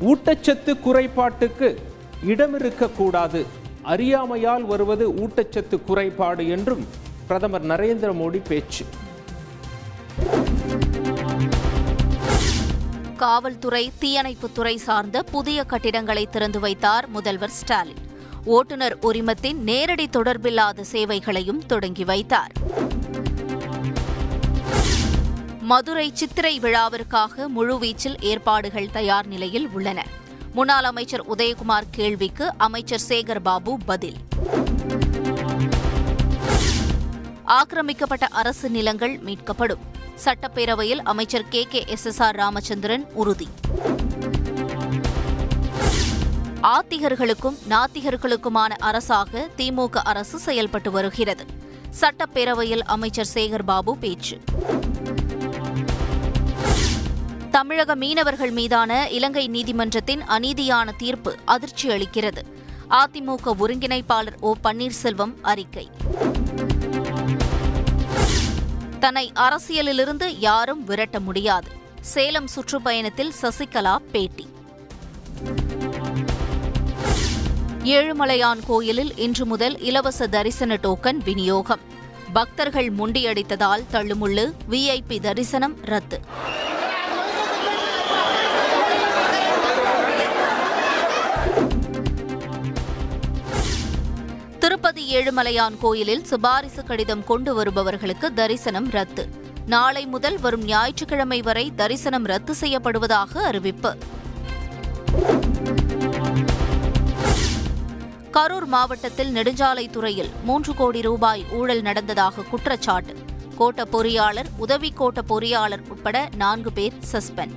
ஊட்டச்சத்து குறைபாட்டுக்கு இடமிருக்கக்கூடாது அறியாமையால் வருவது ஊட்டச்சத்து குறைபாடு என்றும் பிரதமர் நரேந்திர மோடி பேச்சு. காவல்துறை தீயணைப்புத்துறை சார்ந்த புதிய கட்டிடங்களை திறந்து வைத்தார் முதல்வர் ஸ்டாலின். ஓட்டுநர் உரிமத்தின் நேரடி தொடர்பில்லாத சேவைகளையும் தொடங்கி வைத்தார். மதுரை சித்திரை விழாவிற்காக முழுவீச்சில் ஏற்பாடுகள் தயார் நிலையில் உள்ளன. முன்னாள் அமைச்சர் உதயகுமார் கேள்விக்கு அமைச்சர் சேகர் பாபு பதில். ஆக்கிரமிக்கப்பட்ட அரசு நிலங்கள் மீட்கப்படும். சட்டப்பேரவையில் அமைச்சர் K. K. S. S. R. Ramachandran உறுதி. ஆத்திகர்களுக்கும் நாத்திகர்களுக்குமான அரசாக திமுக அரசு செயல்பட்டு வருகிறது. சட்டப்பேரவையில் அமைச்சர் சேகர் பாபு பேச்சு. தமிழக மீனவர்கள் மீதான இலங்கை நீதிமன்றத்தின் அநீதியான தீர்ப்பு அதிர்ச்சி அளிக்கிறது. அதிமுக ஒருங்கிணைப்பாளர் ஓ பன்னீர்செல்வம் அறிக்கை. தன்னை அரசியலிலிருந்து யாரும் விரட்ட முடியாது. சேலம் சுற்றுப்பயணத்தில் சசிகலா பேட்டி. ஏழுமலையான் கோயிலில் இன்று முதல் இலவச தரிசன டோக்கன் விநியோகம். பக்தர்கள் முண்டியடித்ததால் தள்ளுமுள்ளு விஐபி தரிசனம் ரத்து. திருப்பதி ஏழுமலையான் கோயிலில் சிபாரிசு கடிதம் கொண்டு வருபவர்களுக்கு தரிசனம் ரத்து. நாளை முதல் வரும் ஞாயிற்றுக்கிழமை வரை தரிசனம் ரத்து செய்யப்படுவதாக அறிவிப்பு. கரூர் மாவட்டத்தில் நெடுஞ்சாலைத்துறையில் மூன்று கோடி ரூபாய் ஊழல் நடந்ததாக குற்றச்சாட்டு. கோட்ட பொறியாளர் உதவி கோட்ட பொறியாளர் உட்பட நான்கு பேர் சஸ்பெண்ட்.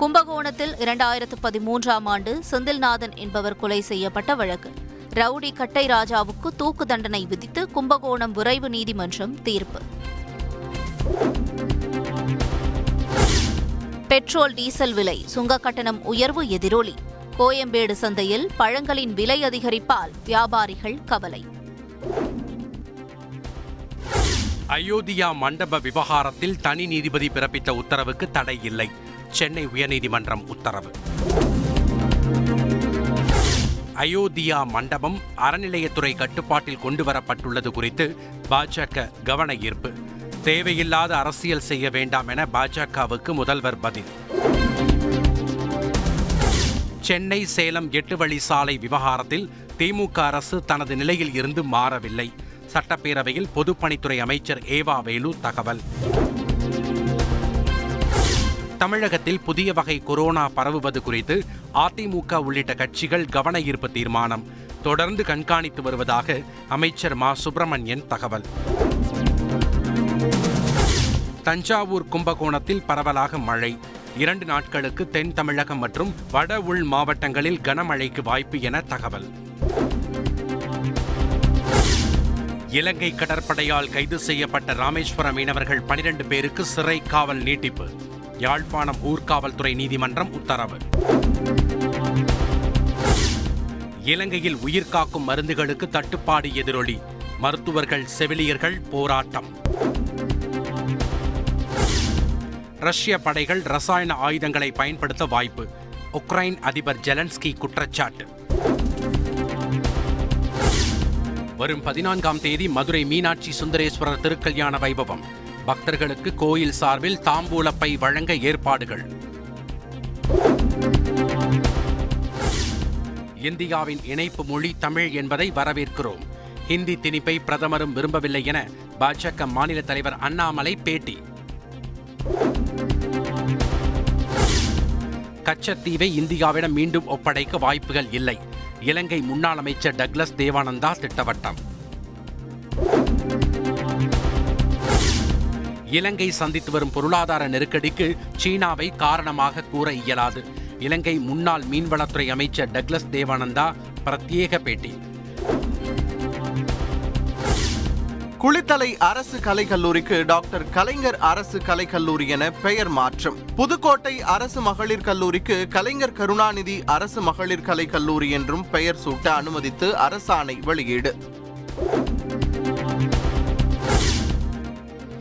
கும்பகோணத்தில் இரண்டாயிரத்து பதிமூன்றாம் ஆண்டு செந்தில்நாதன் என்பவர் கொலை செய்யப்பட்ட வழக்கு. ரவுடி கட்டை ராஜாவுக்கு தூக்கு தண்டனை விதித்து கும்பகோணம் விரைவு நீதிமன்றம் தீர்ப்பு. பெட்ரோல் டீசல் விலை சுங்க கட்டணம் உயர்வு எதிரொலி. கோயம்பேடு சந்தையில் பழங்களின் விலை அதிகரிப்பால் வியாபாரிகள் கவலை. அயோத்தியா மண்டப விவகாரத்தில் தனி நீதிபதி பிறப்பித்த உத்தரவுக்கு தடை இல்லை. சென்னை உயர்நீதிமன்றம் உத்தரவு. அயோத்தியா மண்டபம் அறநிலையத்துறை கட்டுப்பாட்டில் கொண்டுவரப்பட்டுள்ளது குறித்து பாஜக கவன ஈர்ப்பு. தேவையில்லாத அரசியல் செய்ய வேண்டாம் என பாஜகவுக்கு முதல்வர் பதில். சென்னை சேலம் எட்டு வழி சாலை விவகாரத்தில் திமுக அரசு தனது நிலையில் இருந்து மாறவில்லை. சட்டப்பேரவையில் பொதுப்பணித்துறை அமைச்சர் ஏவா வேலு தகவல். தமிழகத்தில் புதிய வகை கொரோனா பரவுவது குறித்து அதிமுக உள்ளிட்ட கட்சிகள் கவன ஈர்ப்பு தீர்மானம். தொடர்ந்து கண்காணித்து வருவதாக அமைச்சர் மா. சுப்பிரமணியன் தகவல். தஞ்சாவூர் கும்பகோணத்தில் பரவலாக மழை. இரண்டு நாட்களுக்கு தென் தமிழகம் மற்றும் வட உள் மாவட்டங்களில் கனமழைக்கு வாய்ப்பு என தகவல். இலங்கை கடற்படையால் கைது செய்யப்பட்ட ராமேஸ்வரம் மீனவர்கள் பனிரெண்டு பேருக்கு சிறை காவல் நீட்டிப்பு. யாழ்ப்பாணம் ஊர்காவல்துறை நீதிமன்றம் உத்தரவு. இலங்கையில் உயிர்காக்கும் மருந்துகளுக்கு தட்டுப்பாடு எதிரொலி. மருத்துவர்கள் செவிலியர்கள் போராட்டம். ரஷ்ய படைகள் ரசாயன ஆயுதங்களை பயன்படுத்த வாய்ப்பு. உக்ரைன் அதிபர் ஜெலன்ஸ்கி குற்றச்சாட்டு. வரும் பதினான்காம் தேதி மதுரை மீனாட்சி சுந்தரேஸ்வரர் திருக்கல்யாண வைபவம். பக்தர்களுக்கு கோயில் சார்பில் தாம்பூலப்பை வழங்க ஏற்பாடுகள். இந்தியாவின் இணைப்பு மொழி தமிழ் என்பதை வரவேற்கிறோம். ஹிந்தி திணிப்பை பிரதமரும் விரும்பவில்லை என பாஜக மாநில தலைவர் அண்ணாமலை பேட்டி. கச்சத்தீவை இந்தியாவிடம் மீண்டும் ஒப்படைக்க வாய்ப்புகள் இல்லை. இலங்கை முன்னாள் அமைச்சர் டக்ளஸ் தேவானந்தா திட்டவட்டம். இலங்கை சந்தித்து வரும் பொருளாதார நெருக்கடிக்கு சீனாவை காரணமாக கூற இயலாது. இலங்கை முன்னாள் மீன்வளத்துறை அமைச்சர் டக்ளஸ் தேவானந்தா பிரத்யேக பேட்டி. குளித்தலை அரசு கலைக்கல்லூரிக்கு டாக்டர் கலைஞர் அரசு கலைக்கல்லூரி என பெயர் மாற்றம். புதுக்கோட்டை அரசு மகளிர் கல்லூரிக்கு கலைஞர் கருணாநிதி அரசு மகளிர் கலைக்கல்லூரி என்றும் பெயர் சூட்ட அனுமதித்து அரசாணை வெளியீடு.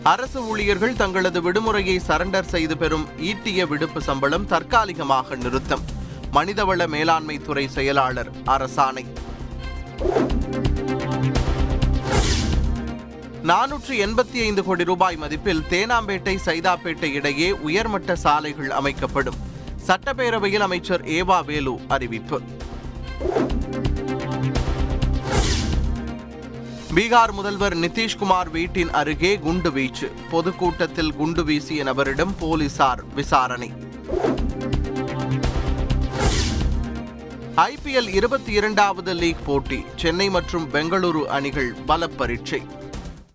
அரசு ஊழியர்கள் தங்களது விடுமுறையை சரண்டர் செய்து பெறும் ஈட்டிய விடுப்பு சம்பளம் தற்காலிகமாக நிறுத்தம். மனிதவள மேலாண்மை துறை செயலாளர் அரசாணை. நானூற்று எண்பத்தி ஐந்து கோடி ரூபாய் மதிப்பில் தேனாம்பேட்டை சைதாப்பேட்டை இடையே உயர்மட்ட சாலைகள் அமைக்கப்படும். சட்டப்பேரவையில் அமைச்சர் ஏவா வேலு அறிவிப்பு. பீகார் முதல்வர் நிதிஷ்குமார் வீட்டின் அருகே குண்டு வீச்சு. பொதுக்கூட்டத்தில் குண்டு வீசிய நபரிடம் போலீசார் விசாரணை. ஐபிஎல் இருபத்தி இரண்டாவது லீக் போட்டி. சென்னை மற்றும் பெங்களூரு அணிகள் பல பரீட்சை